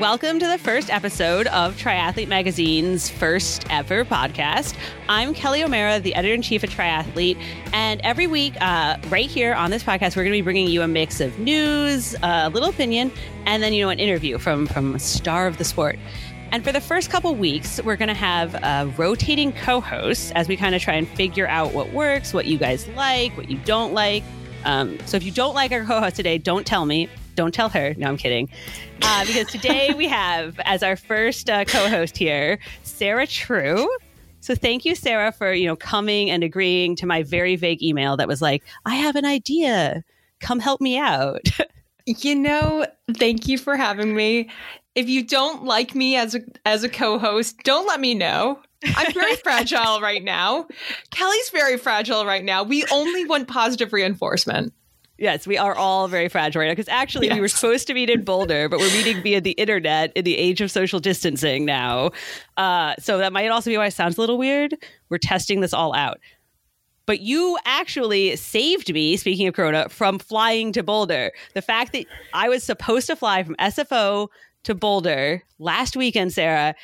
Welcome to the first episode of Triathlete Magazine's first ever podcast. I'm Kelly O'Mara, the editor in chief of Triathlete. And every week, uh, right here on this podcast, we're going to be bringing you a mix of news, a little opinion, and then, you know, an interview from, from a star of the sport. And for the first couple weeks, we're going to have uh, rotating co hosts as we kind of try and figure out what works, what you guys like, what you don't like. Um, so if you don't like our co host today, don't tell me. Don't tell her. No, I'm kidding. Uh, because today we have as our first uh, co-host here, Sarah True. So thank you, Sarah, for you know coming and agreeing to my very vague email that was like, "I have an idea. Come help me out." you know, thank you for having me. If you don't like me as a as a co-host, don't let me know. I'm very fragile right now. Kelly's very fragile right now. We only want positive reinforcement. Yes, we are all very fragile right now because actually yes. we were supposed to meet in Boulder, but we're meeting via the internet in the age of social distancing now. Uh, so that might also be why it sounds a little weird. We're testing this all out. But you actually saved me, speaking of Corona, from flying to Boulder. The fact that I was supposed to fly from SFO to Boulder last weekend, Sarah,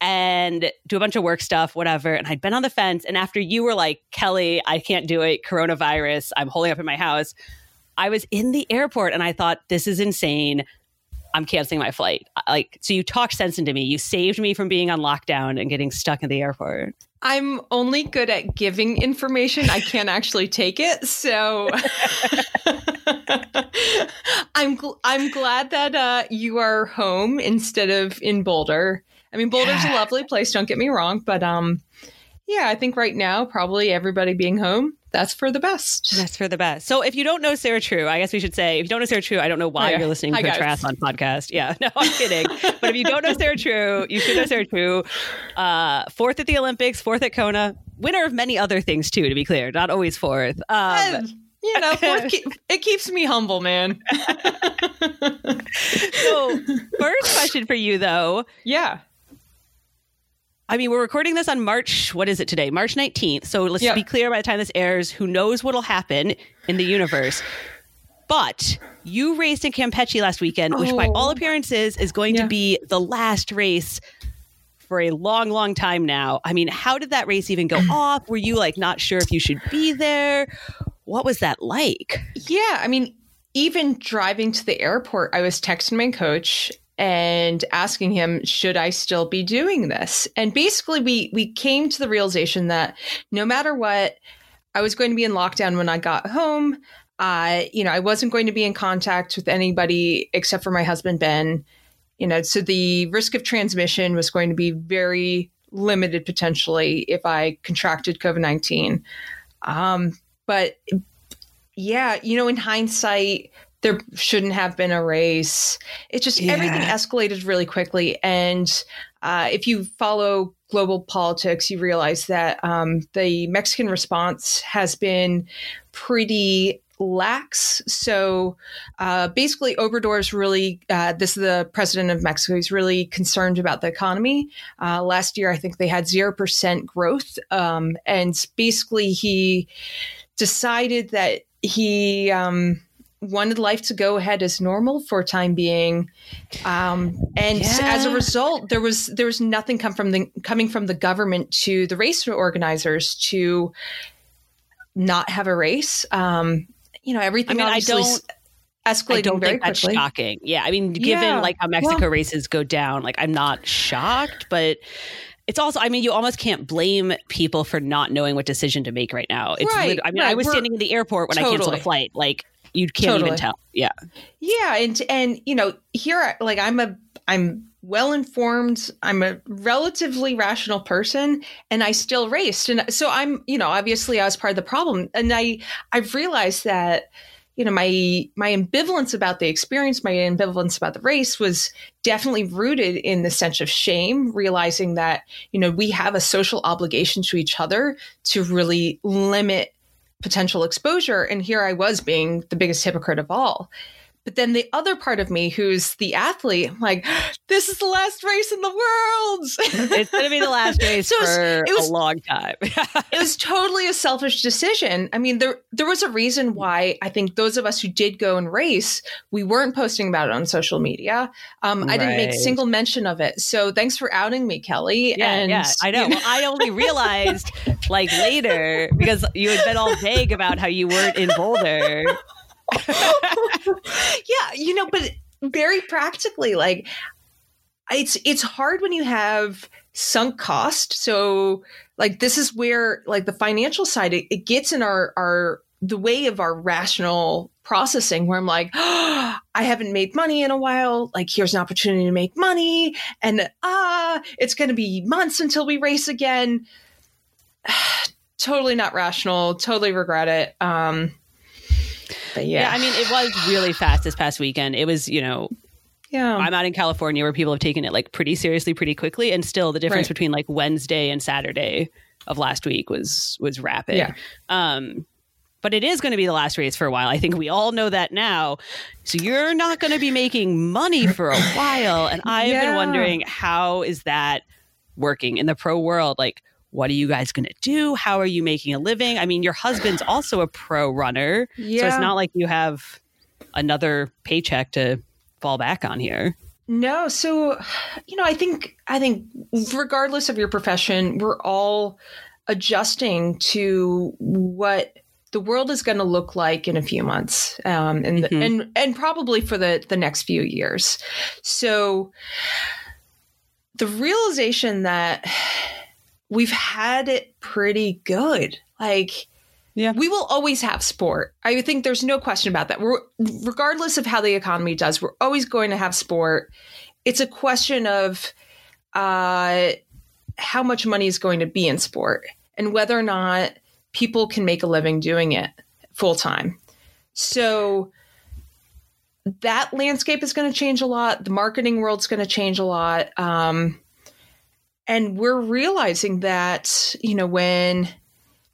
and do a bunch of work stuff, whatever. And I'd been on the fence. And after you were like, Kelly, I can't do it, coronavirus, I'm holding up in my house. I was in the airport and I thought, this is insane. I'm canceling my flight. Like, so you talked sense into me. You saved me from being on lockdown and getting stuck in the airport. I'm only good at giving information. I can't actually take it. So I'm gl- I'm glad that uh, you are home instead of in Boulder. I mean, Boulder's yeah. a lovely place. Don't get me wrong, but um, yeah, I think right now probably everybody being home that's for the best. That's for the best. So if you don't know Sarah True, I guess we should say if you don't know Sarah True, I don't know why you're listening to a triathlon podcast. Yeah, no, I'm kidding. but if you don't know Sarah True, you should know Sarah True. Uh, fourth at the Olympics, fourth at Kona, winner of many other things too. To be clear, not always fourth. Um, you know, keep, it keeps me humble, man. so, first question for you, though. Yeah. I mean, we're recording this on March, what is it today? March 19th. So let's be clear by the time this airs, who knows what'll happen in the universe. But you raced in Campeche last weekend, oh. which by all oh. appearances is going yeah. to be the last race for a long, long time now. I mean, how did that race even go off? Were you like not sure if you should be there? What was that like? Yeah, I mean, even driving to the airport, I was texting my coach and asking him should i still be doing this? And basically we we came to the realization that no matter what i was going to be in lockdown when i got home. Uh, you know i wasn't going to be in contact with anybody except for my husband ben. You know so the risk of transmission was going to be very limited potentially if i contracted covid-19 um, but yeah you know in hindsight there shouldn't have been a race. It just yeah. everything escalated really quickly. And uh, if you follow global politics, you realize that um, the Mexican response has been pretty lax. So uh, basically, Obrador is really, uh, this is the president of Mexico, he's really concerned about the economy. Uh, last year, I think they had 0% growth. Um, and basically, he decided that he, um, wanted life to go ahead as normal for time being um, and yeah. as a result there was there was nothing come from the coming from the government to the race organizers to not have a race um, you know everything I mean, I don't I don't think that's quickly. shocking. Yeah, I mean, given yeah. like how Mexico well, races go down, like I'm not shocked, but it's also i mean you almost can't blame people for not knowing what decision to make right now it's right, i mean right. i was standing in the airport when totally. i canceled a flight like you can't totally. even tell. Yeah. Yeah. And, and, you know, here, like I'm a, I'm well informed. I'm a relatively rational person and I still raced. And so I'm, you know, obviously I was part of the problem. And I, I've realized that, you know, my, my ambivalence about the experience, my ambivalence about the race was definitely rooted in the sense of shame, realizing that, you know, we have a social obligation to each other to really limit potential exposure. And here I was being the biggest hypocrite of all. But then the other part of me, who's the athlete, I'm like, this is the last race in the world. it's going to be the last race so for it was, a long time. it was totally a selfish decision. I mean, there there was a reason why I think those of us who did go and race, we weren't posting about it on social media. Um, right. I didn't make single mention of it. So thanks for outing me, Kelly. Yeah, and, yeah, I know. Well, I only realized like later because you had been all vague about how you weren't in Boulder. yeah, you know, but very practically, like it's it's hard when you have sunk cost. So like this is where like the financial side it, it gets in our our the way of our rational processing where I'm like, oh, I haven't made money in a while. Like, here's an opportunity to make money. And ah, it's going to be months until we race again. totally not rational. Totally regret it. Um, but yeah. yeah, I mean, it was really fast this past weekend. It was, you know, yeah. I'm out in California where people have taken it like pretty seriously pretty quickly and still the difference right. between like Wednesday and Saturday of last week was was rapid. Yeah. Um but it is going to be the last race for a while. I think we all know that now. So you're not going to be making money for a while and I've yeah. been wondering how is that working in the pro world like what are you guys going to do? How are you making a living? I mean, your husband's also a pro runner. Yeah. So it's not like you have another paycheck to fall back on here. No, so you know, I think I think regardless of your profession, we're all adjusting to what the world is going to look like in a few months, um, and mm-hmm. and and probably for the the next few years. So the realization that we've had it pretty good. Like, yeah. We will always have sport. I think there's no question about that. We're, regardless of how the economy does, we're always going to have sport. It's a question of uh, how much money is going to be in sport and whether or not people can make a living doing it full time. So that landscape is going to change a lot. The marketing world's going to change a lot. Um, and we're realizing that you know when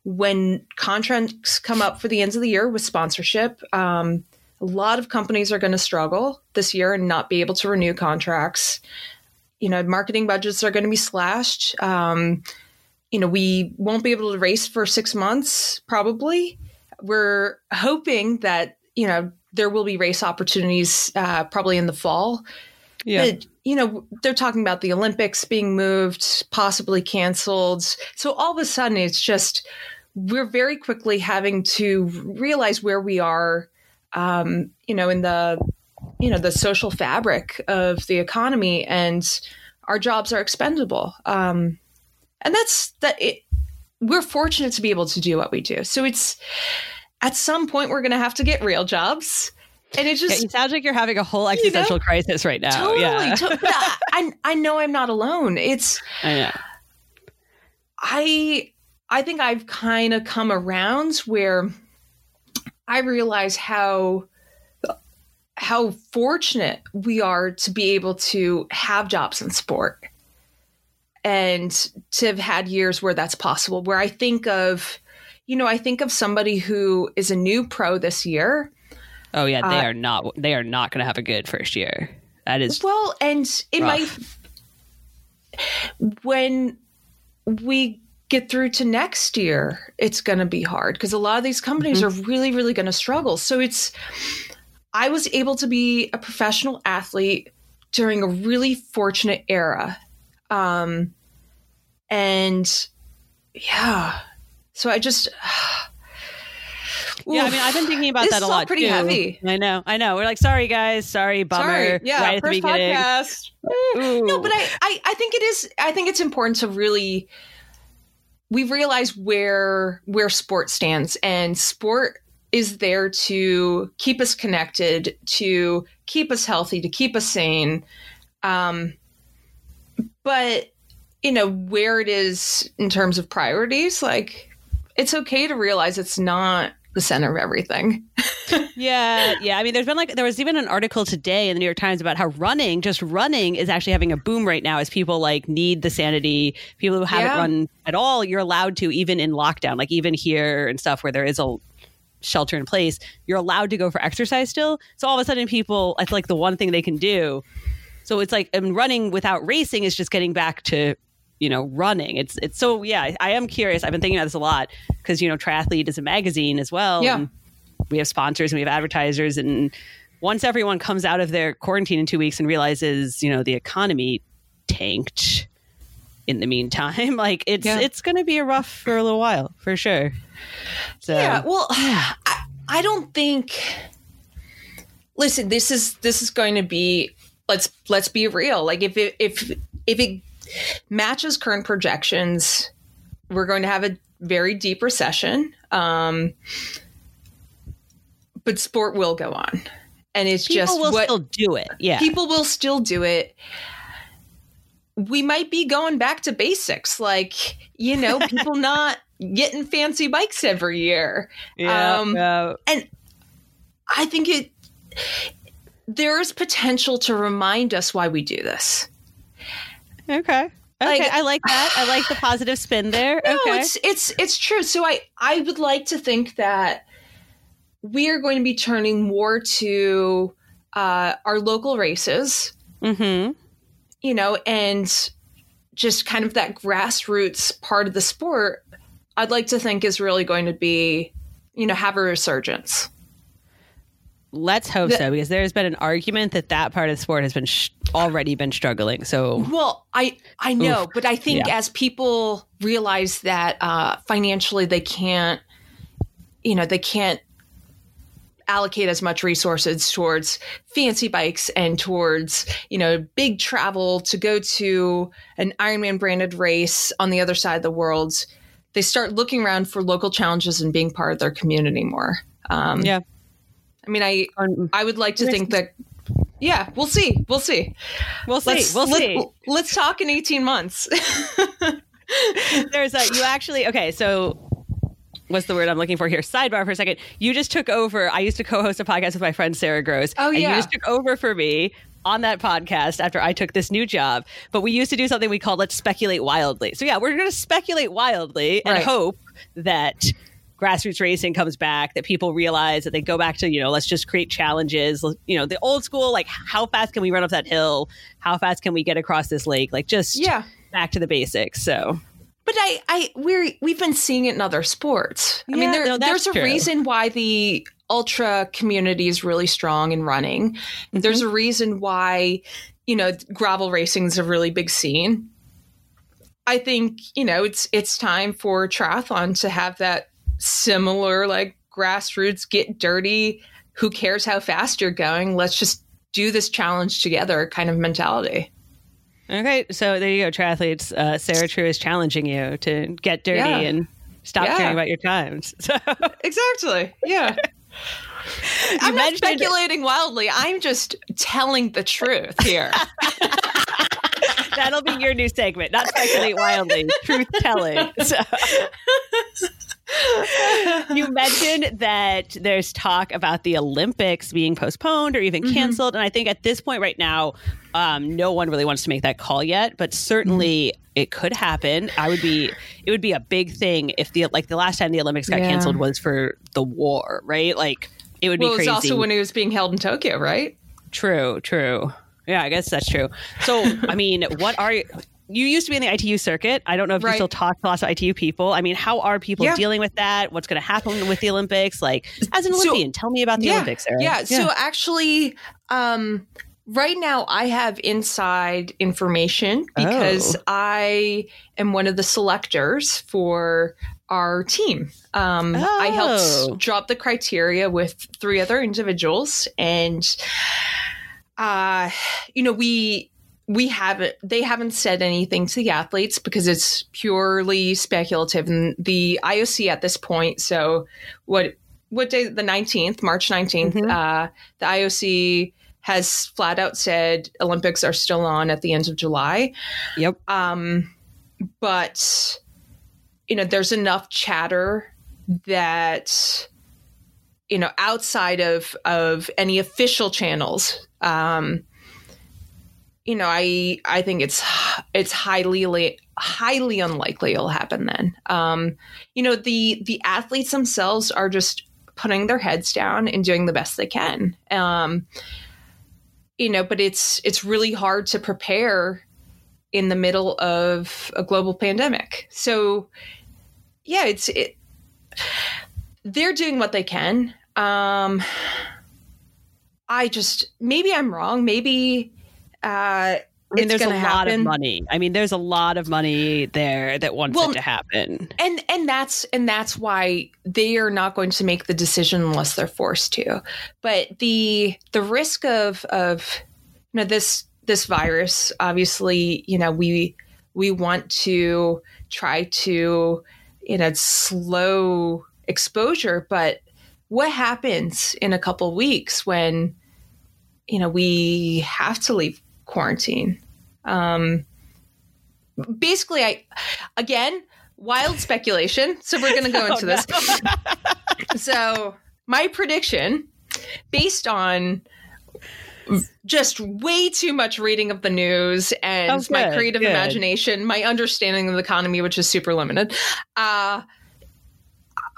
when contracts come up for the ends of the year with sponsorship um, a lot of companies are going to struggle this year and not be able to renew contracts. You know marketing budgets are going to be slashed. Um, you know we won't be able to race for six months probably. We're hoping that you know there will be race opportunities uh, probably in the fall yeah. But, you know, they're talking about the Olympics being moved, possibly canceled. So all of a sudden, it's just we're very quickly having to realize where we are, um, you know, in the you know the social fabric of the economy, and our jobs are expendable. Um, and that's that. It, we're fortunate to be able to do what we do. So it's at some point we're going to have to get real jobs and it just yeah, it sounds like you're having a whole existential you know, crisis right now. Totally. Yeah. To, I I know I'm not alone. It's I know. I I think I've kind of come around where I realize how how fortunate we are to be able to have jobs in sport and to have had years where that's possible where I think of you know I think of somebody who is a new pro this year Oh yeah, they uh, are not. They are not going to have a good first year. That is well, and it rough. might when we get through to next year, it's going to be hard because a lot of these companies mm-hmm. are really, really going to struggle. So it's. I was able to be a professional athlete during a really fortunate era, um, and yeah. So I just. Yeah, I mean, I've been thinking about that a lot. Pretty too. heavy. I know. I know. We're like, sorry guys, sorry, bummer. Sorry. Yeah, right at the beginning. Podcast. no, but I, I, I think it is. I think it's important to really. We realize where where sport stands, and sport is there to keep us connected, to keep us healthy, to keep us sane. Um, but you know where it is in terms of priorities, like it's okay to realize it's not the center of everything. yeah, yeah. I mean, there's been like there was even an article today in the New York Times about how running, just running, is actually having a boom right now as people like need the sanity. People who haven't yeah. run at all, you're allowed to even in lockdown, like even here and stuff where there is a shelter in place, you're allowed to go for exercise still. So all of a sudden, people, it's like the one thing they can do. So it's like and running without racing is just getting back to you know running. It's it's so yeah. I am curious. I've been thinking about this a lot because you know Triathlete is a magazine as well. Yeah. we have sponsors and we have advertisers and once everyone comes out of their quarantine in two weeks and realizes you know the economy tanked in the meantime like it's Yeah. it's going to be a rough for a little while for sure so Yeah, well, I, I don't think. Listen, this is this is going to be let's let's be real. Like if it if if it matches current projections, we're going to have a very deep recession. Um, but sport will go on, and it's just people just will what still do it yeah people will still do it. We might be going back to basics, like you know, people not getting fancy bikes every year. yeah, um, yeah. I think it there is potential to remind us why we do this. Okay okay like- i like that i like the positive spin there No, okay it's it's it's true. So I I would like to think that we are going to be turning more to uh, our local races, mm-hmm you know, and just kind of that grassroots part of the sport. I'd like to think is really going to be, you know, have a resurgence. let's hope The- so because there's been an argument that that part of the sport has been sh- already been struggling so Well, I I know, Oof. but I think Yeah. as people realize that uh, financially they can't, you know, they can't allocate as much resources towards fancy bikes and towards you know big travel to go to an Ironman branded race on the other side of the world. They start looking around for local challenges and being part of their community more. Um, yeah I mean, I Um, I would like to think that. Yeah, we'll see. We'll see. we'll see Let's, we'll let, see Let's talk in 18 months. There's a you actually okay. So what's the word I'm looking for here? Sidebar for a second. You just took over. I used to co-host a podcast with my friend Sarah Gross. Oh, and yeah. you just took over for me on that podcast after I took this new job. But we used to do something we called Let's Speculate Wildly. So yeah, we're going to speculate wildly and Right. hope that grassroots racing comes back that people realize that they go back to you know let's just create challenges you know the old school like how fast can we run up that hill how fast can we get across this lake like just yeah. back to the basics so But I, I, we're we've been seeing it in other sports. I mean, there, no, there's a true. reason why the ultra community is really strong in running. Mm-hmm. There's a reason why, you know, gravel racing is a really big scene. I think you know it's it's time for triathlon to have that similar like grassroots get dirty. Who cares how fast you're going? Let's just do this challenge together kind of mentality. Okay, so there you go, triathletes. Uh, Sarah True is challenging you to get dirty Yeah. and stop Yeah. caring about your times. So Exactly. Yeah. I'm not speculating wildly. I'm just telling the truth here. that'll be your new segment. Not speculate wildly, truth telling. So. You mentioned that there's talk about the Olympics being postponed or even Mm-hmm. canceled, and I think at this point right now, um, no one really wants to make that call yet. But certainly, Mm-hmm. it could happen. I would be. It would be a big thing if the like the last time the Olympics got Yeah. canceled was for the war, right? Like it would be well, be it was also when it was being held in Tokyo, right? True, true. Yeah, I guess that's true. So, I mean, what are you? Used to be in the ITU circuit. I don't know if you still talk to lots of ITU people. I mean, how are people Yeah. dealing with that? What's going to happen with the Olympics? Like, as an So- Olympian, tell me about the yeah. Olympics. Sarah. Yeah. So actually, um, right now I have inside information because Oh. I am one of the selectors for our team. Um, I Oh. helped drop the criteria with three other individuals, and uh, you know we we haven't they haven't said anything to the athletes because it's purely speculative and the IOC at this point so what what day the 19th March 19th Mhm. uh the IOC has flat out said Olympics are still on at the end of July Yep. um but you know there's enough chatter that you know outside of of any official channels um you know i i think it's it's highly highly unlikely it'll happen then um you know the the athletes themselves are just putting their heads down and doing the best they can. Um, you know, but it's it's really hard to prepare in the middle of a global pandemic. So, yeah, it's it, they're doing what they can. Um, I just maybe I'm wrong. Maybe uh, I mean, there's a gonna lot of money. I mean, there's a lot of money there that wants Well, it to happen. and and that's and that's why they are not going to make the decision unless they're forced to but the the risk of of you know this this virus obviously you know we we want to try to you know slow exposure but what happens in a couple weeks when you know we have to leave quarantine um basically i again wild speculation so we're going to go Oh, into no. this so my prediction based on just way too much reading of the news and Oh, my creative good. imagination my understanding of the economy which is super limited uh,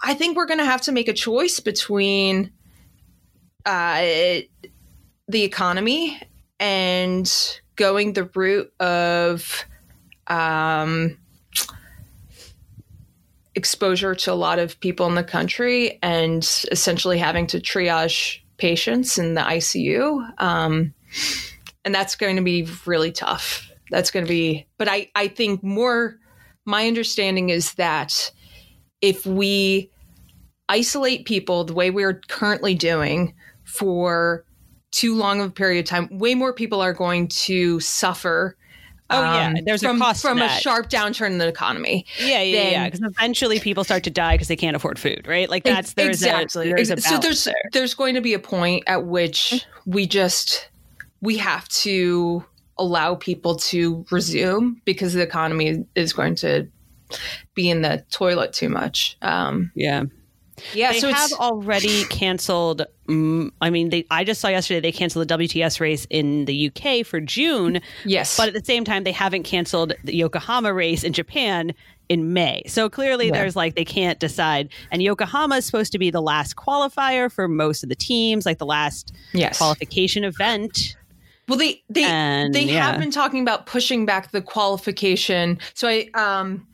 i think we're going to have to make a choice between uh, the economy and going the route of um, exposure to a lot of people in the country and essentially having to triage patients in the ICU. Um, and that's going to be really tough. That's going to be, but I, I think more, my understanding is that if we isolate people the way we're currently doing for too long of a period of time, way more people are going to suffer. Oh, yeah. There's a from, cost to from a sharp downturn in the economy. Yeah, yeah, yeah. Because eventually people start to die because they can't afford food, right? Like that's there's exactly. a there's a so there's there. there's going to be a point at which we just we have to allow people to resume because the economy is going to be in the toilet too much. Um, Yeah. Yeah, they so have already canceled. mm I mean, they. I just saw yesterday they canceled the WTS race in the UK for June, yes, but at the same time they haven't canceled the Yokohama race in Japan in May. So clearly, Yeah. there's like they can't decide. And Yokohama is supposed to be the last qualifier for most of the teams, like the last yes. qualification event. Well, they they And, they yeah. have been talking about pushing back the qualification. So I um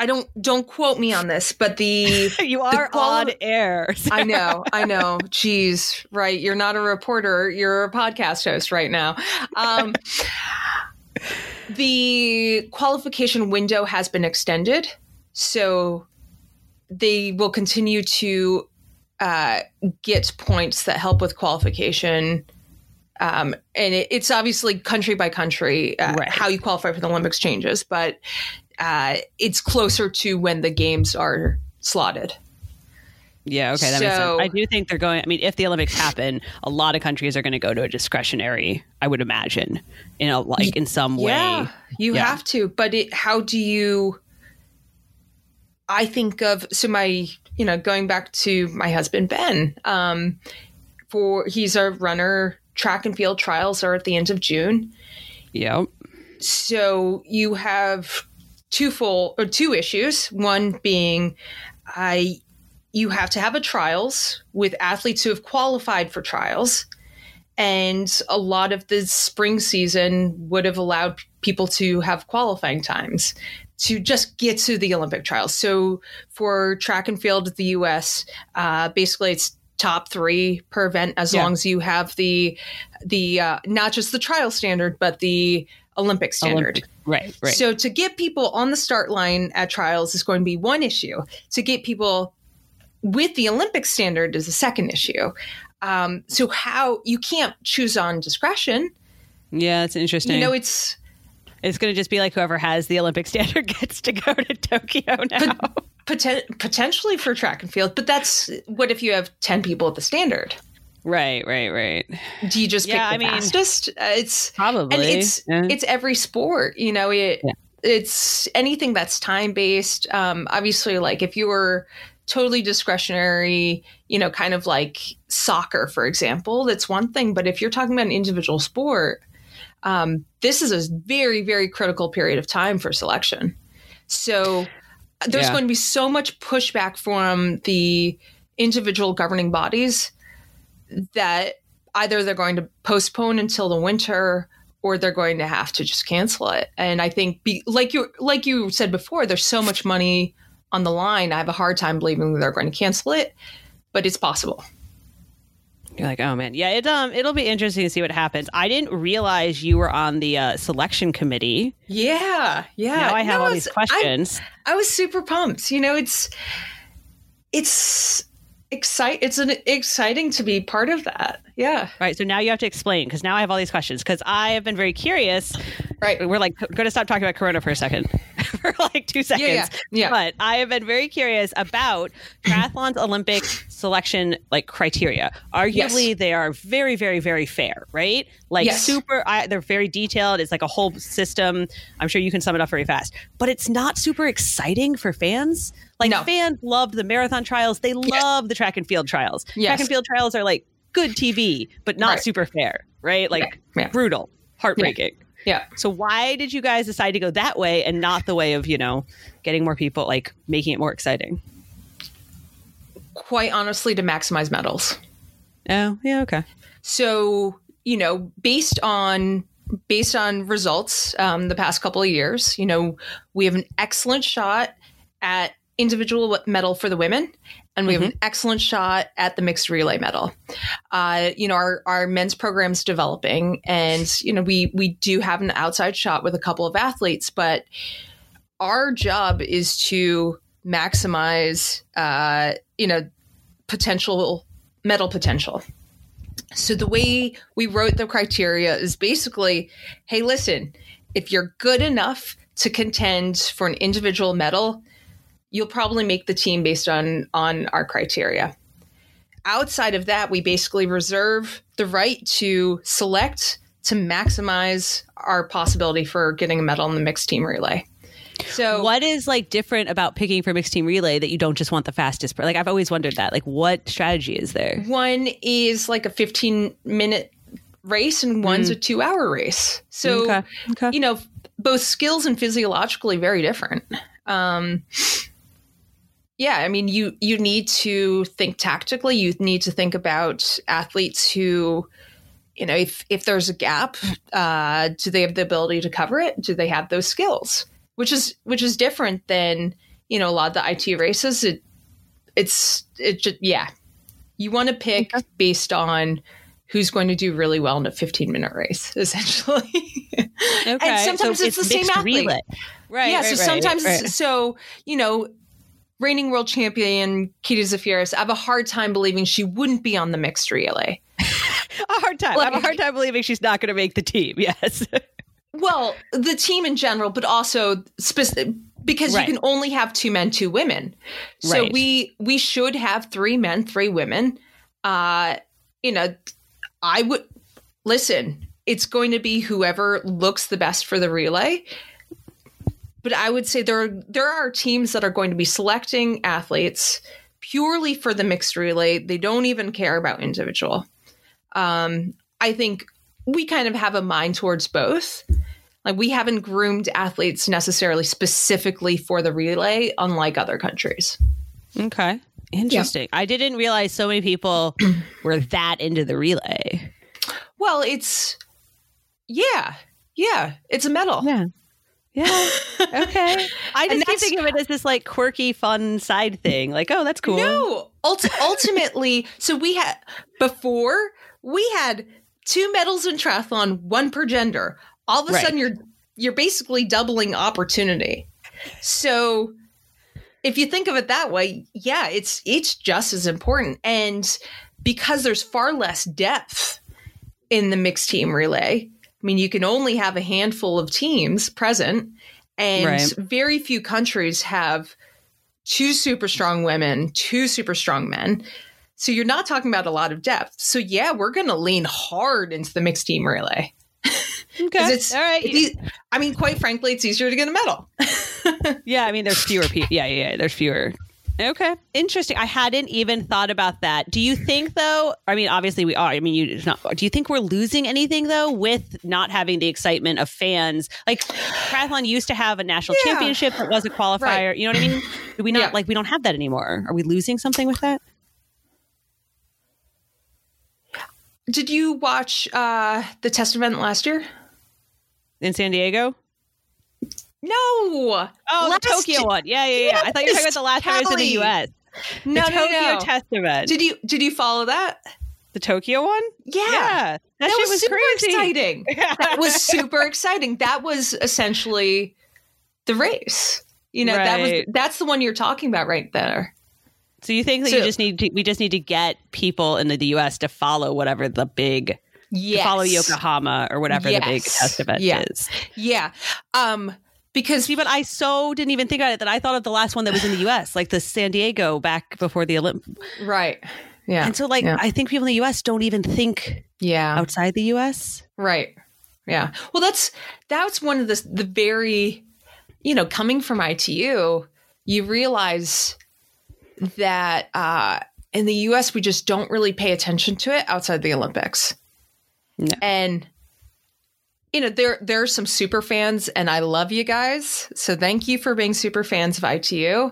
I don't don't quote me on this, but the you are quali- on air. I know, I know. Jeez, right? You're not a reporter. You're a podcast host right now. Um, the qualification window has been extended, so they will continue to uh, get points that help with qualification. Um, and it, it's obviously country by country uh, Right. how you qualify for the Olympics changes, but uh, it's closer to when the games are slotted. Yeah, okay, that makes So- sense. I do think they're going. I mean, if the Olympics happen, a lot of countries are going to go to a discretionary. I would imagine, you know, like in some way. Yeah, you Yeah. have to. But it, how do you? I think of so my you know going back to my husband Ben. Um, for he's a runner. Track and field trials are at the end of June. Yep. So you have two full or two issues. One being, I you have to have a trials with athletes who have qualified for trials, and a lot of the spring season would have allowed people to have qualifying times to just get to the Olympic trials. So for track and field at the U.S., uh, basically it's top three per event as Yeah. long as you have the the uh, not just the trial standard but the Olympic standard. Olympic- Right. Right. So to get people on the start line at trials is going to be one issue. To get people with the Olympic standard is a second issue. Um, so how you can't choose on discretion. yeah, it's interesting. You know, it's it's going to just be like whoever has the Olympic standard gets to go to Tokyo now. poten- potentially for track and field, but that's what if you have ten people at the standard? Right. Right. Right. Do you just Yeah, pick the I mean- fastest? Uh, it's Probably. and it's Yeah. it's every sport you know it Yeah. it's anything that's time based um obviously like if you were totally discretionary you know kind of like soccer for example that's one thing but if you're talking about an individual sport um this is a very very critical period of time for selection so there's Yeah. going to be so much pushback from the individual governing bodies that either they're going to postpone until the winter or they're going to have to just cancel it. And I think, be, like you like you said before, there's so much money on the line. I have a hard time believing they're going to cancel it, but it's possible. You're like, oh man, yeah. It um, it'll be interesting to see what happens. I didn't realize you were on the uh, selection committee. Yeah, yeah. Now I have No, all it's- these questions. I was super pumped. You know, it's it's excite. It's an exciting to be part of that. Yeah, right. So now you have to explain because now I have all these questions because I have been very curious. right. We're like going to stop talking about Corona for a second, for like two seconds. Yeah, yeah, yeah. But I have been very curious about triathlon's Olympic selection like criteria. Arguably, Yes. they are very, very, very fair, right? Like Yes. super. I, they're very detailed. It's like a whole system. I'm sure you can sum it up very fast. But it's not super exciting for fans. Like No. fans love the marathon trials. They love the track and field trials. Track and field trials are like good TV, but not Right. super fair, right? Like brutal, heartbreaking. Yeah. So why did you guys decide to go that way and not the way of, you know, getting more people, like making it more exciting? Quite honestly, to maximize medals. Oh, yeah, okay. So you know, based on based on results um, the past couple of years, you know, we have an excellent shot at individual medal for the women, and we have an excellent shot at the mixed relay medal. Uh, you know, our our men's program's developing, and you know, we we do have an outside shot with a couple of athletes, but our job is to maximize, uh, you know, potential medal potential. So the way we wrote the criteria is basically, hey, listen, if you're good enough to contend for an individual medal, you'll probably make the team based on on our criteria. Outside of that, we basically reserve the right to select to maximize our possibility for getting a medal in the mixed team relay. So What is like different about picking for mixed team relay that you don't just want the fastest? Like I've always wondered that. Like what strategy is there? one is like a 15 minute race and one's a two hour race. So Okay. Okay. you know, both skills and physiologically very different. Um, yeah, I mean, you you need to think tactically. You need to think about athletes who, you know, if if there's a gap, uh, do they have the ability to cover it? Do they have those skills? Which is which is different than you know a lot of the IT races. It it's it just yeah, you want to pick based on who's going to do really well in a 15 minute race, essentially. Okay. And sometimes So it's, the same athlete. relay. Right. yeah, right, so right, sometimes, right. so, you know, reigning world champion Katie Zaferes, I have a hard time believing she wouldn't be on the mixed relay. a hard time. I have a hard time believing she's not going to make the team. Yes. Well, the team in general, but also specific because Right. you can only have two men, two women. So Right. we we should have three men, three women. Uh, you know, I would listen. It's going to be whoever looks the best for the relay. But I would say there are, there are teams that are going to be selecting athletes purely for the mixed relay. They don't even care about individual. Um, I think we kind of have a mind towards both. Like we haven't groomed athletes necessarily specifically for the relay, unlike other countries. okay. Interesting. I didn't realize so many people were that into the relay. Well, it's yeah, yeah, it's a medal. Yeah. Yeah. Okay. I just keep thinking of it as this like quirky, fun side thing. Like, oh, that's cool. No, ult- ultimately, so we had before we had two medals in triathlon, one per gender. All of a Right. sudden, you're you're basically doubling opportunity. So, if you think of it that way, yeah, it's it's just as important. And because there's far less depth in the mixed team relay, I mean, you can only have a handful of teams present, and Right. very few countries have two super strong women, two super strong men. So you're not talking about a lot of depth. So yeah, we're going to lean hard into the mixed team relay. Okay. It's, All right. it's I mean, quite frankly, it's easier to get a medal. Yeah, I mean, there's fewer people. Yeah, yeah, yeah, there's fewer. Okay. Interesting. I hadn't even thought about that. Do you think though, I mean obviously we are. I mean you not do you think we're losing anything though with not having the excitement of fans? Like triathlon used to have a national yeah. championship that was a qualifier. Right. You know what I mean? Do we not yeah. like we don't have that anymore. Are we losing something with that? Did you watch uh the test event last year? In San Diego? No. Oh, Last the Tokyo year- one. Yeah, yeah, yeah. I thought you were talking about the last time I was in the. U.S. The No, no, Tokyo no. test event. Did you did you follow that? the Tokyo one? Yeah. that, That shit was, was super crazy. exciting. That was super exciting. That was essentially the race. You know, that was that's the one you're talking about right there. So you think that So- you just need to, we just need to get people in the U.S. to follow whatever the big Yes. to follow Yokohama or whatever the big test event Yeah. is. Yeah. Um because See, I so didn't even think about it that I thought of the last one that was in the U.S., like the San Diego back before the Olymp. right. Yeah. And so, like, Yeah. I think people in the U.S. don't even think yeah. outside the U.S. Right. Yeah. Well, that's that's one of the the very, you know, coming from ITU, you realize that uh, in the U.S. we just don't really pay attention to it outside the Olympics, No. and you know there there are some super fans, and I love you guys, so thank you for being super fans of ITU.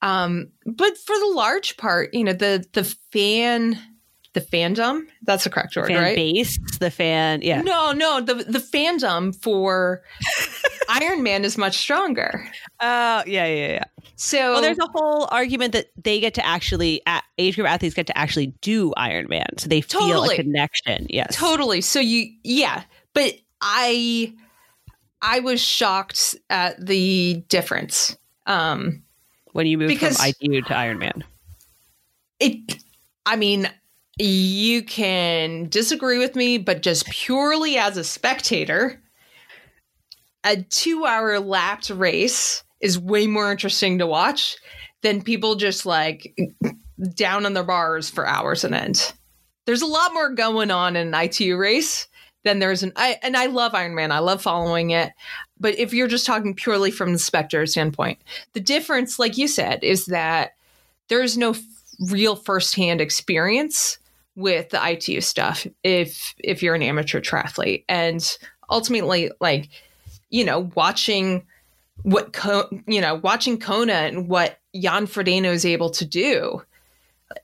Um, but for the large part, you know the the fan. The fandom, that's the correct word, Fan right? base, the fan, yeah. No, no, the the fandom for Ironman is much stronger. Uh, yeah, yeah, yeah. So Well, there's a whole argument that they get to actually, age group athletes get to actually do Ironman, so they feel a connection. Yes, totally. So you, yeah, but I, I was shocked at the difference. Um, When you move Because- from ITU to Ironman, it, I mean, you can disagree with me, but just purely as a spectator, a two-hour lapped race is way more interesting to watch than people just like down on their bars for hours on end. There's a lot more going on in an ITU race than there's an I and I love Ironman. I love following it. But if you're just talking purely from the Spectre standpoint, the difference, like you said, is that there's no f- real firsthand experience with the ITU stuff if if you're an amateur triathlete. And ultimately, like, you know, watching what Co- you know, watching Kona and what Jan Frodeno is able to do,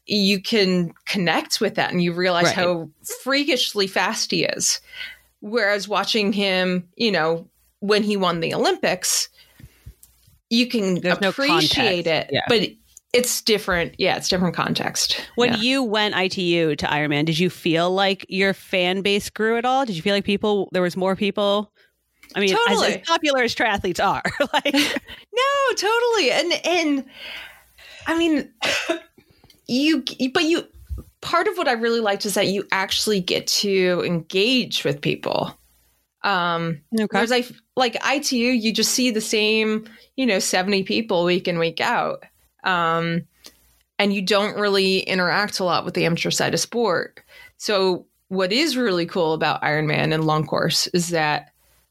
you can connect with that and you realize Right. how freakishly fast he is. Whereas watching him, you know, when he won the Olympics, you can There's appreciate context. it, Yeah. but it's different. Yeah, it's different context. when yeah. you went ITU to Ironman, did you feel like your fan base grew at all? Did you feel like people there was more people? I mean, as- as, popular as triathletes are, like No, totally. And and I mean you but you part of what I really liked is that you actually get to engage with people. Um whereas I like ITU you just see the same, you know, 70 people week in week out. Um and you don't really interact a lot with the amateur side of sport. So what is really cool about Ironman and long course is that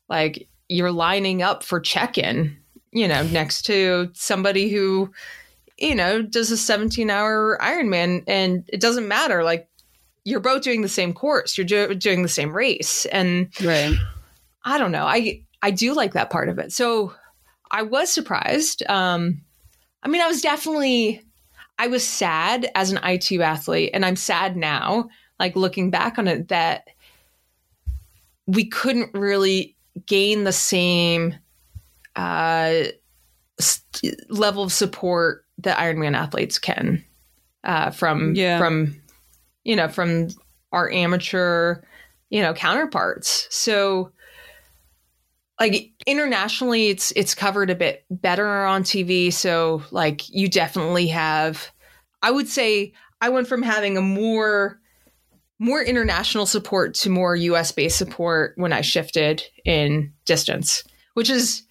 like you're lining up for check-in you know, next to somebody who, you know, does a 17 hour Ironman and it doesn't matter. Like, you're both doing the same course, you're do- doing the same race. And right. I don't know, I, I do like that part of it. So I was surprised. Um, I mean, I was definitely, I was sad as an ITU athlete, and I'm sad now, like looking back on it, that we couldn't really gain the same uh, st- level of support that Ironman athletes can uh, from Yeah. from you know from our amateur you know counterparts. So like internationally, it's it's covered a bit better on TV. So like you definitely have, I would say I went from having a more more international support to more US based support when I shifted in distance, which is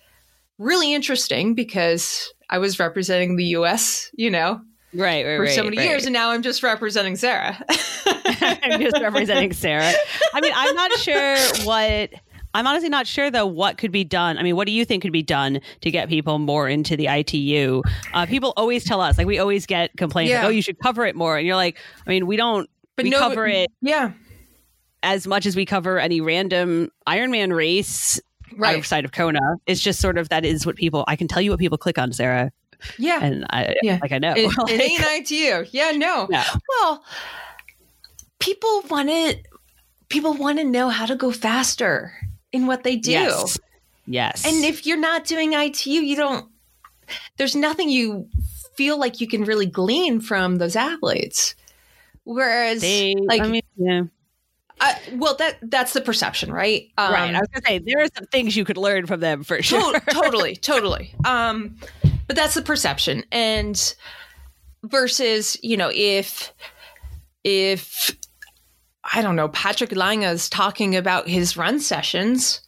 really interesting because I was representing the US, you know, Right, right, for right, so many right. years, and now I'm just representing Sarah. I'm just representing Sarah. I mean, I'm not sure what. I'm honestly not sure though what could be done. I mean, what do you think could be done to get people more into the ITU? Uh, people always tell us, like we always get complaints, Yeah. like, "Oh, you should cover it more," and you're like, I mean, we don't. But we no- cover it Yeah, as much as we cover any random Ironman race right. outside of Kona. It's just sort of that is what people. I can tell you what people click on, Sarah, Yeah, and I Yeah. like I know. it, it ain't ITU. Yeah, no. No. Well, people want to people want to know how to go faster in what they do. Yes. Yes. And if you're not doing ITU, you don't there's nothing you feel like you can really glean from those athletes. Whereas they, like I mean, yeah. Uh, well that that's the perception, right? Um, right. I was gonna say there are some things you could learn from them for sure. to- totally, totally. Um, but that's the perception, and versus you know if if I don't know Patrick Lange is talking about his run sessions,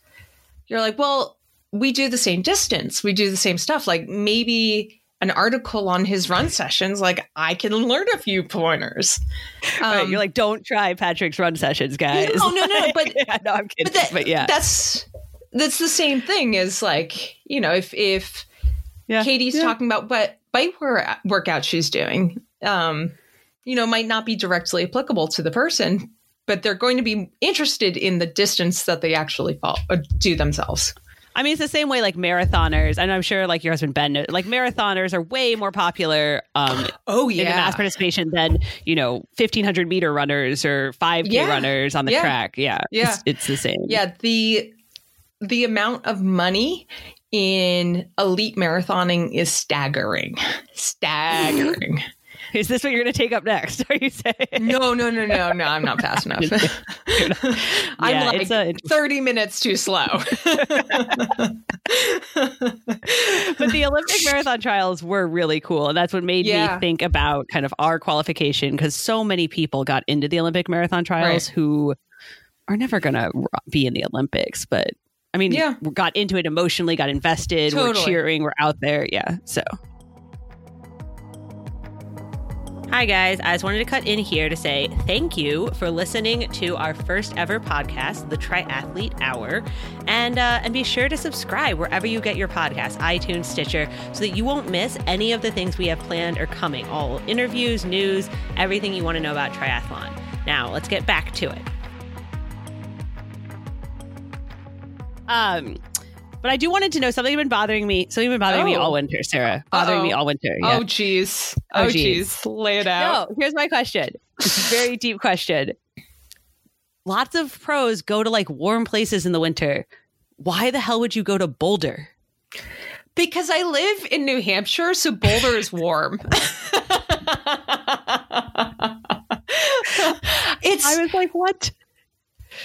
you're like, well, we do the same distance, we do the same stuff. Like maybe an article on his run sessions, like I can learn a few pointers. Right, Um, you're like, don't try Patrick's run sessions, guys. No, no, no, but- Yeah, no, I'm kidding. but But, yeah, that's that's the same thing as like you know if if yeah. Katie's yeah. talking about what bike workout she's doing, um, you know, might not be directly applicable to the person, but they're going to be interested in the distance that they actually fall, uh, do themselves. I mean, it's the same way like marathoners, and I'm sure like your husband Ben, like marathoners are way more popular um, Oh yeah, in mass participation than you know 1500 meter runners or 5k Yeah. runners on the Yeah. track. Yeah, Yeah. it's, it's the same. yeah. The the amount of money in elite marathoning is staggering, staggering. Is this what you're going to take up next? Are you saying? no, no, no, no, no. I'm not fast enough. I'm like a- 30 minutes too slow. but the Olympic marathon trials were really cool. And that's what made Yeah. me think about kind of our qualification because so many people got into the Olympic marathon trials Right. who are never going to be in the Olympics. But I mean, Yeah. got into it emotionally, got invested, we're cheering, we're out there. Yeah. So. Hi, guys. I just wanted to cut in here to say thank you for listening to our first ever podcast, the Triathlete Hour. And, uh, and be sure to subscribe wherever you get your podcasts, iTunes, Stitcher, so that you won't miss any of the things we have planned or coming. All interviews, news, everything you want to know about triathlon. Now, let's get back to it. Um, but I do wanted to know something been bothering me. Something been bothering me Oh. all winter, Sarah. Bothering me Uh-oh. all winter. Yeah. Oh, geez. Oh, Oh, geez. geez. Lay it out. No, here's my question. It's a very deep question. Lots of pros go to like warm places in the winter. Why the hell would you go to Boulder? Because I live in New Hampshire, so Boulder is warm. it's I was like, what?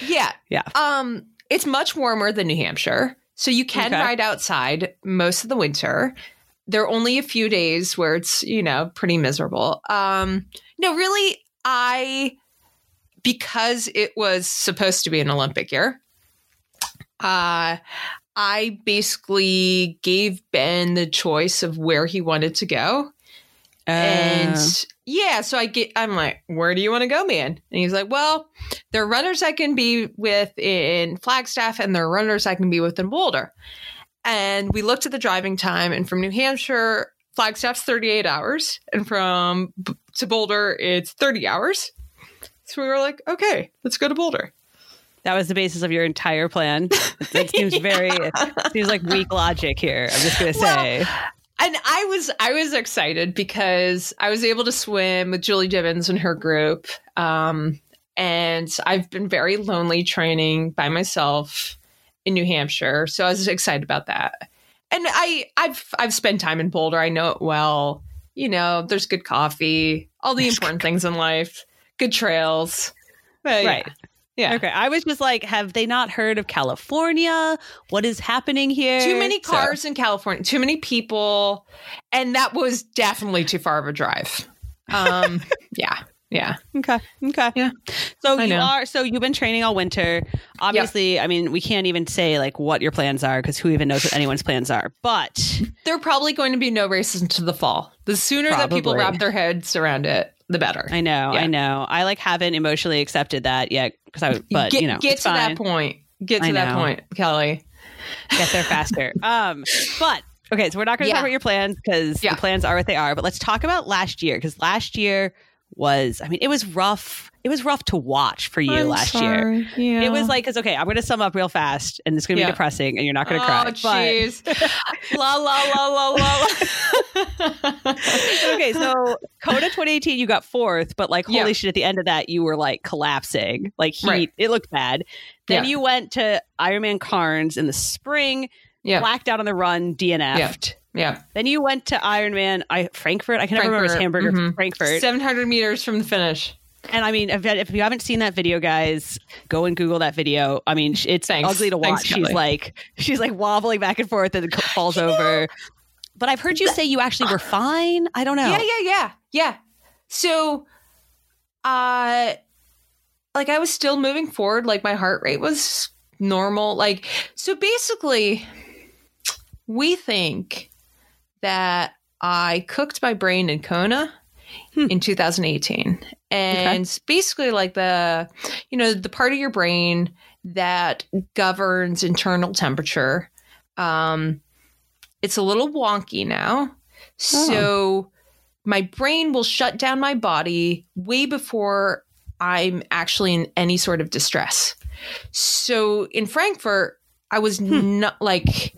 yeah. Yeah. Um it's much warmer than New Hampshire. So you can Okay. ride outside most of the winter. There are only a few days where it's, you know, pretty miserable. Um no, really I because it was supposed to be an Olympic year. Uh I basically gave Ben the choice of where he wanted to go. And Uh, yeah, so I get I'm like, where do you want to go, man? And he's like, Well, there are runners I can be with in Flagstaff and there are runners I can be with in Boulder. And we looked at the driving time, and from New Hampshire, Flagstaff's 38 hours, and from to Boulder, it's 30 hours. So we were like, okay, let's go to Boulder. that was the basis of your entire plan. It seems very it seems like weak logic here. I'm just gonna Well, say. And I was I was excited because I was able to swim with Julie Gibbons and her group. Um, and I've been very lonely training by myself in New Hampshire, so I was excited about that. And I I've I've spent time in Boulder. I know it well. You know, there's good coffee, all the important things in life, good trails. But Right. Yeah. Okay. I was just like, have they not heard of California? What is happening here? Too many So- cars in California, too many people, and that was definitely too far of a drive. Um, yeah, yeah. Okay. Okay. Yeah. So I you know. are so you've been training all winter. Obviously, I mean, we can't even say like what your plans are because who even knows what anyone's plans are. But There are probably going to be no races into the fall. The sooner that people wrap their heads around it, the better. I know, Yeah. I know. I like haven't emotionally accepted that yet because I but get you know, get to fine. that point. Get to that point, Kelly. Get there faster. um, but okay, so we're not going to Yeah. talk about your plans because Yeah. the plans are what they are. But let's talk about last year because last year was, I mean, it was rough. It was rough to watch for you I'm last sorry. year. Yeah. It was like, because okay, I'm going to sum up real fast, and it's going to Yeah. be depressing, and you're not going to oh, cry. jeez. la la la la la. okay, so Kona 2018, you got fourth, but like, holy Yeah. shit, at the end of that, you were like collapsing. Like, heat, Right. it looked bad. Then you went to Ironman Cairns in the spring, yeah. blacked out on the run, DNF'd. Yeah. Then you went to Ironman I, Frankfurt. I can never remember his Frankfurt, hamburger. mhm. Frankfurt. 700 meters from the finish. And I mean, if, if you haven't seen that video, guys, go and Google that video. I mean, it's Thanks. ugly to Thanks, watch. she's Kelly. like, she's like wobbling back and forth and falls over. But I've heard you say you actually were fine. I don't know. Yeah, yeah, yeah. Yeah. So uh like I was still moving forward, like my heart rate was normal. Like so basically we think that I cooked my brain in Kona Hmm. in 2018. And basically like the you know, the part of your brain that governs internal temperature um it's a little wonky now. So my brain will shut down my body way before I'm actually in any sort of distress. So in Frankfurt, I was not like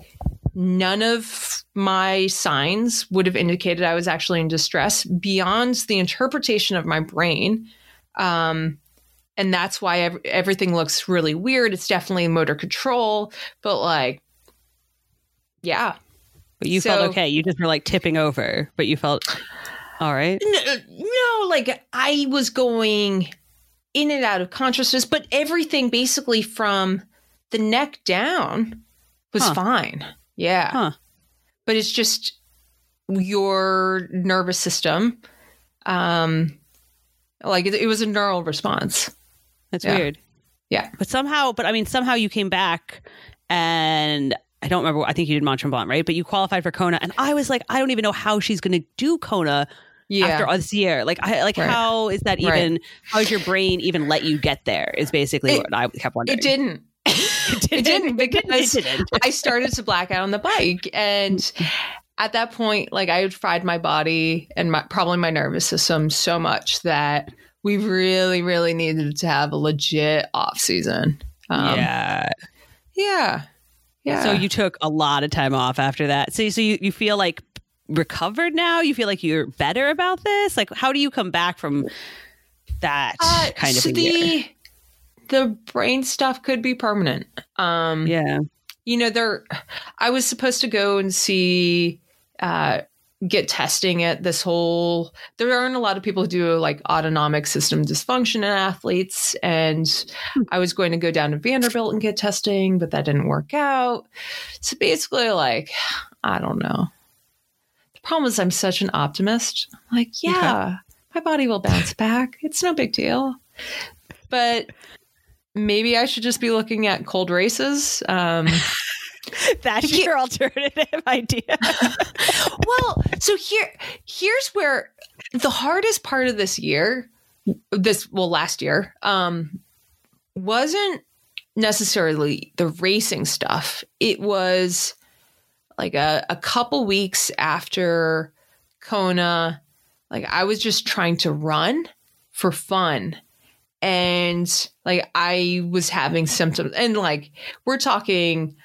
none of my signs would have indicated I was actually in distress beyond the interpretation of my brain. Um, and that's why ev- everything looks really weird. It's definitely motor control, but like, yeah, But you So- felt okay. You just were like tipping over, but you felt all right. no, no, like I was going in and out of consciousness, but everything basically from the neck down was Huh. fine. Yeah. Huh. But it's just your nervous system. Um, like it, it was a neural response. That's Yeah. weird. Yeah. But somehow, but I mean, somehow you came back and I don't remember. I think you did Mont Tremblant, right? But you qualified for Kona. And I was like, I don't even know how she's going to do Kona Yeah. after all this year. Like, I, like Right. how is that Right. even, how is your brain even let you get there is basically It- what I kept wondering. it didn't. It didn't because It didn't. I started to black out on the bike. And at that point, like I had fried my body and my, probably my nervous system so much that we really, really needed to have a legit off season. Um, yeah. Yeah. Yeah. So you took a lot of time off after that. So, so you, you feel like recovered now? You feel like you're better about this? Like, how do you come back from that Uh, kind of so a the, year? The brain stuff could be permanent. Um, Yeah. you know there i was supposed to go and see uh get testing at this whole there aren't a lot of people who do like autonomic system dysfunction in athletes. And i was going to go down to vanderbilt and get testing but that didn't work out. So basically like i don't know. The problem is i'm such an optimist. I'm like yeah my body will bounce back. It's no big deal. But maybe i should just be looking at cold races um That's He- your alternative idea. well, so here here's where the hardest part of this year, this well last year, um, wasn't necessarily the racing stuff. It was like a, a couple weeks after Kona, like I was just trying to run for fun. And like I was having symptoms and like we're talking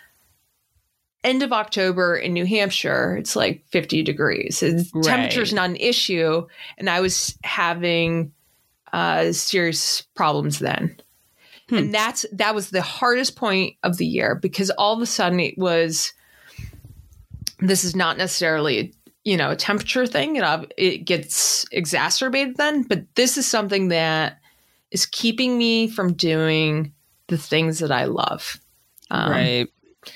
end of October in New Hampshire, it's like 50 degrees. It's, Right. Temperature's not an issue. And I was having uh, serious problems then. Hmm. And that's that was the hardest point of the year because all of a sudden it was this is not necessarily you know a temperature thing it, it gets exacerbated then but this is something that is keeping me from doing the things that I love um, right.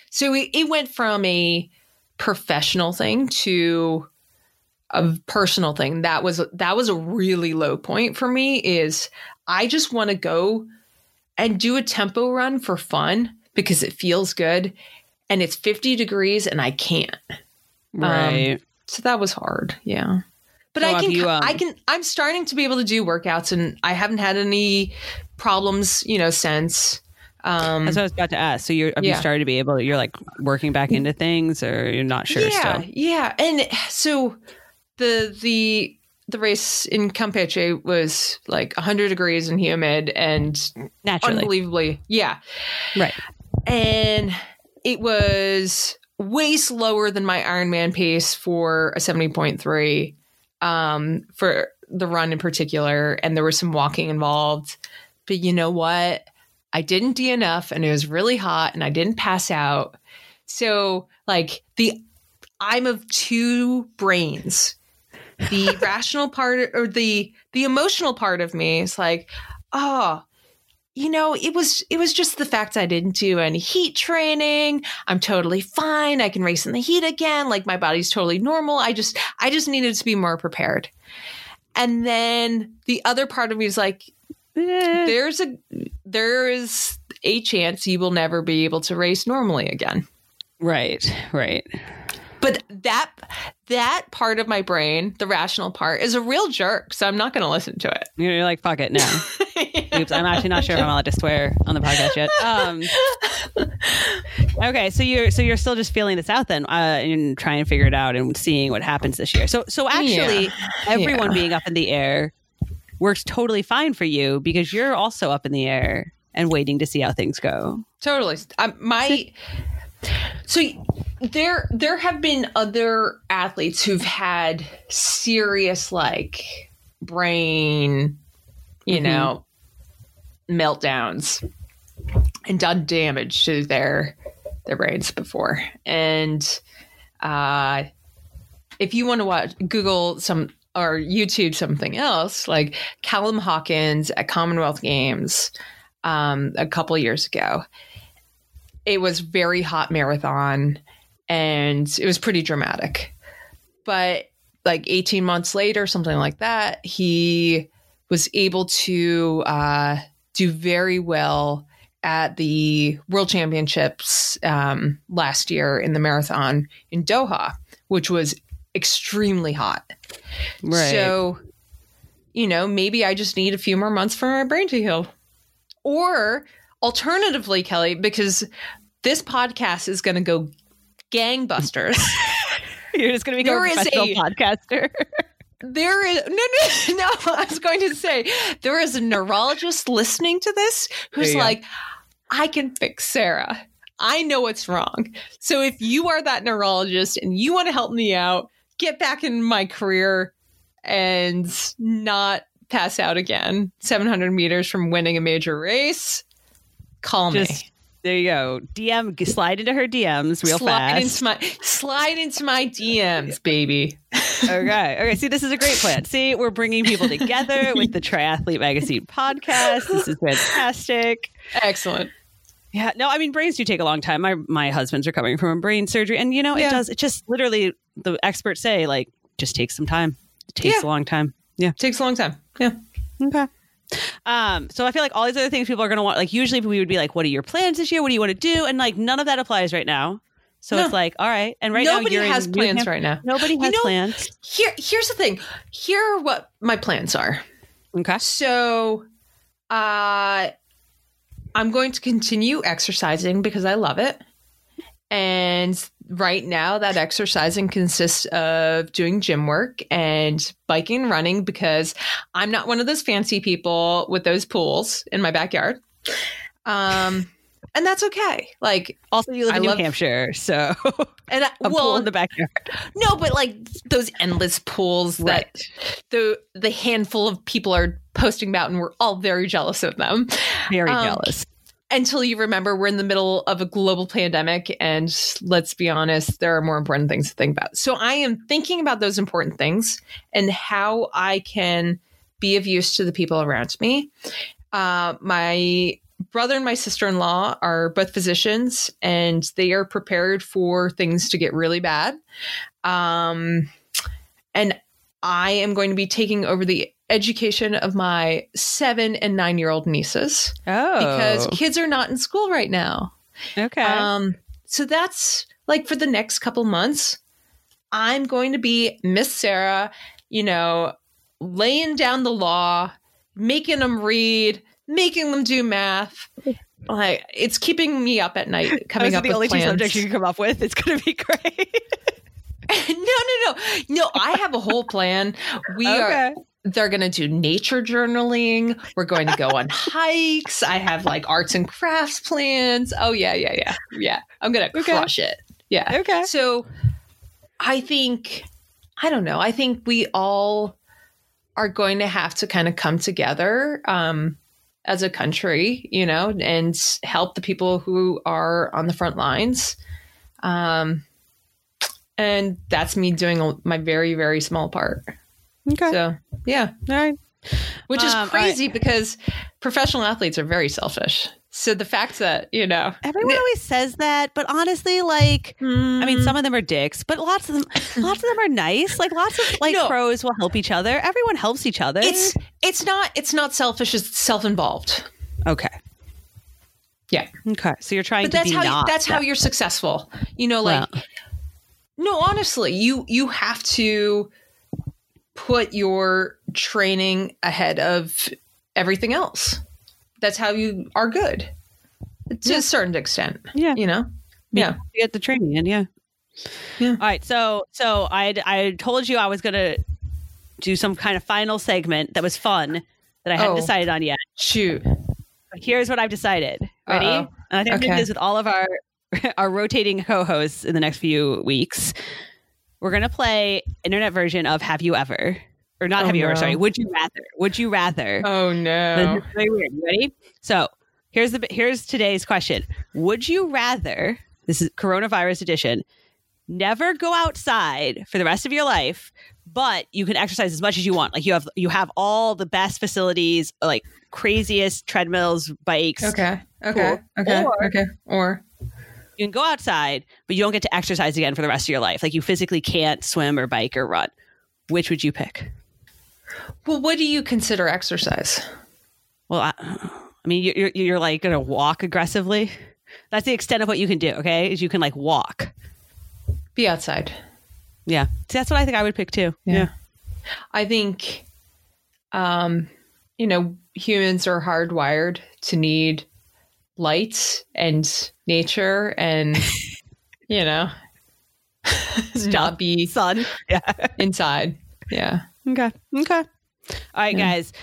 so it, it went from a professional thing to a personal thing. That was that was a really low point for me. Is I just want to go and do a tempo run for fun because it feels good, and it's fifty degrees and I can't. Right. So that was hard. Yeah. But So I can, you, um, I can, I'm starting to be able to do workouts, and I haven't had any problems, you know, since. Um, That's what I was about to ask. So you're have you started to be able you're like working back into things or you're not sure yeah, still? Yeah. And so the the the race in Campeche was like 100 degrees and humid and Naturally. unbelievably, yeah. Right. And it was way slower than my Ironman pace for a 70.3 um, for the run in particular. And there was some walking involved. But you know what? I didn't DNF and it was really hot and I didn't pass out. So, like, the I'm of two brains. The rational part or the the emotional part of me is like, oh, you know, it was it was just the fact I didn't do any heat training. I'm totally fine. I can race in the heat again. Like my body's totally normal. I just I just needed to be more prepared. And then the other part of me is like, Eh, there's a there is a chance you will never be able to race normally again. right. Right. But that that part of my brain, the rational part, is a real jerk. So I'm not going to listen to it. You're like, fuck it. No. Oops. I'm actually not sure if I'm allowed to swear on the podcast yet. Um, okay. So you're, so you're still just feeling this out then, uh, and trying to figure it out and seeing what happens this year. So, so actually everyone Yeah. being up in the air works totally fine for you because you're also up in the air and waiting to see how things go. Totally. Um, my so there there have been other athletes who've had serious like brain, you Mhm. know, meltdowns and done damage to their their brains before. And uh if you want to watch Google some or YouTube something else, like Callum Hawkins at Commonwealth Games um, a couple years ago. It was very hot marathon and it was pretty dramatic. But like 18 months later, something like that, he was able to uh, do very well at the World Championships um, last year in the marathon in Doha, which was extremely hot. Right. So, you know, maybe I just need a few more months for my brain to heal. Or alternatively, Kelly, because this podcast is going to go gangbusters. you're just going to become There a professional a- podcaster. there is no, no, no. I was going to say there is a neurologist listening to this who's go. like, I can fix Sarah. I know what's wrong. So if you are that neurologist and you want to help me out, get back in my career and not pass out again 700 meters from winning a major race, call just me. there you go. DM slide into her DMs real slide fast. into my slide into my DMs, baby. okay. Okay. See, this is a great plan. See, we're bringing people together with the Triathlete Magazine podcast. This is fantastic. Excellent. Yeah. No, I mean, brains do take a long time. My my husband's recovering from a brain surgery, and you know, Yeah. it does. It just literally the experts say like just takes some time. It takes Yeah. a long time. Yeah. Takes a long time. Yeah. Okay. Um, so I feel like all these other things people are going to want, like usually we would be like, what are your plans this year? What do you want to do? And like none of that applies right now. So No. it's like, all right. And right Nobody now you're has plans Hampshire- right now. Nobody has know- plans. Here, here's the thing. Here are what my plans are. Okay. So, uh, I'm going to continue exercising because I love it. And right now, that exercising consists of doing gym work and biking and running because I'm not one of those fancy people with those pools in my backyard. Um, and that's okay. Like, Also, you live I in New love- Hampshire, so and I, a pool in the backyard. no, but like those endless pools that the the handful of people are posting about, and we're all very jealous of them. Very Um, jealous. Until you remember, we're in the middle of a global pandemic, and let's be honest, there are more important things to think about. So I am thinking about those important things and how I can be of use to the people around me. Uh, my brother and my sister in law are both physicians, and they are prepared for things to get really bad. Um, and I am going to be taking over the education of my seven and nine year old nieces Oh, because kids are not in school right now. okay. Um, so that's like for the next couple months, I'm going to be Miss Sarah, you know, laying down the law, making them read, making them do math. Like it's keeping me up at night coming Those are up the with only plans. two subjects you can come up with. It's going to be great. no, no, no, no. I have a whole plan. We okay. are. They're going to do nature journaling. We're going to go on hikes. I have like arts and crafts plans. Oh yeah, yeah, yeah, yeah. I'm going to okay. crush it. Yeah. Okay. So, I think I don't know. I think we all are going to have to kind of come together um, as a country, you know, and help the people who are on the front lines. Um, and that's me doing my very, very small part. Okay. So, yeah. All right. Which is um, crazy right. because professional athletes are very selfish. So the fact that, you know, everyone always says that, but honestly, like, mm. I mean, some of them are dicks, but lots of them, lots of them are nice. Like lots of like no. pros will help each other. Everyone helps each other. It's, it's not, it's not selfish. It's self-involved. Okay. Yeah. Okay. So you're trying but to that's be how not that's that. how you're successful. You know, like well. no, honestly, you you have to put your training ahead of everything else that's how you are good to yeah. a certain extent. Yeah. You know? Yeah. You get the training in, yeah. Yeah. All right. So so I I told you I was gonna do some kind of final segment that was fun that I hadn't oh, decided on yet. Shoot. Here's what I've decided. Ready? Uh-oh. And I think okay. I'm this with all of our our rotating co-hosts in the next few weeks. We're gonna play internet version of Have You Ever? or not oh, have you no. ever? Sorry, would you rather? Would you rather? Oh no! weird. Ready? So here's the here's today's question: Would you rather? This is coronavirus edition. Never go outside for the rest of your life, but you can exercise as much as you want. Like you have you have all the best facilities, like craziest treadmills, bikes. Okay. Okay. Cool. Okay. Or, okay. Or you can go outside, but you don't get to exercise again for the rest of your life. Like you physically can't swim or bike or run. Which would you pick? Well, what do you consider exercise? Well, I, I mean, you're you're like going to walk aggressively. That's the extent of what you can do. Okay, is you can like walk, be outside. Yeah, See, that's what I think I would pick too. Yeah, yeah. I think, um, you know, humans are hardwired to need light and nature, and you know, not be sun. Yeah, inside. Yeah. Okay. Okay. All right, yeah. guys.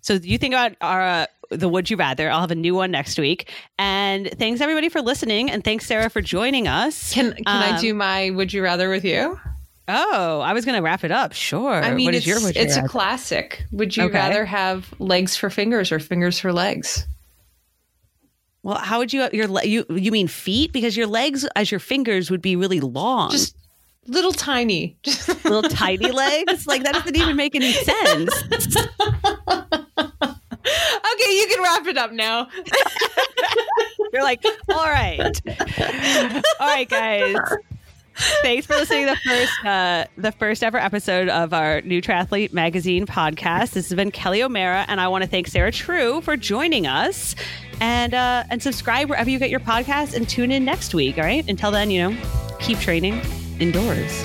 So you think about our uh, the would you rather? I'll have a new one next week. And thanks everybody for listening, and thanks Sarah for joining us. Can Can um, I do my would you rather with you? Oh, I was going to wrap it up. Sure. I mean, what it's, your would you it's rather? a classic. Would you okay. rather have legs for fingers or fingers for legs? Well, how would you your you you mean feet because your legs as your fingers would be really long. Just little tiny, just little tiny legs. Like that doesn't even make any sense. okay, you can wrap it up now. You're like, all right, all right, guys. Thanks for listening to the first uh, the first ever episode of our new Triathlete Magazine podcast. This has been Kelly O'Mara, and I want to thank Sarah True for joining us. And uh, and subscribe wherever you get your podcast, and tune in next week. All right. Until then, you know, keep training indoors.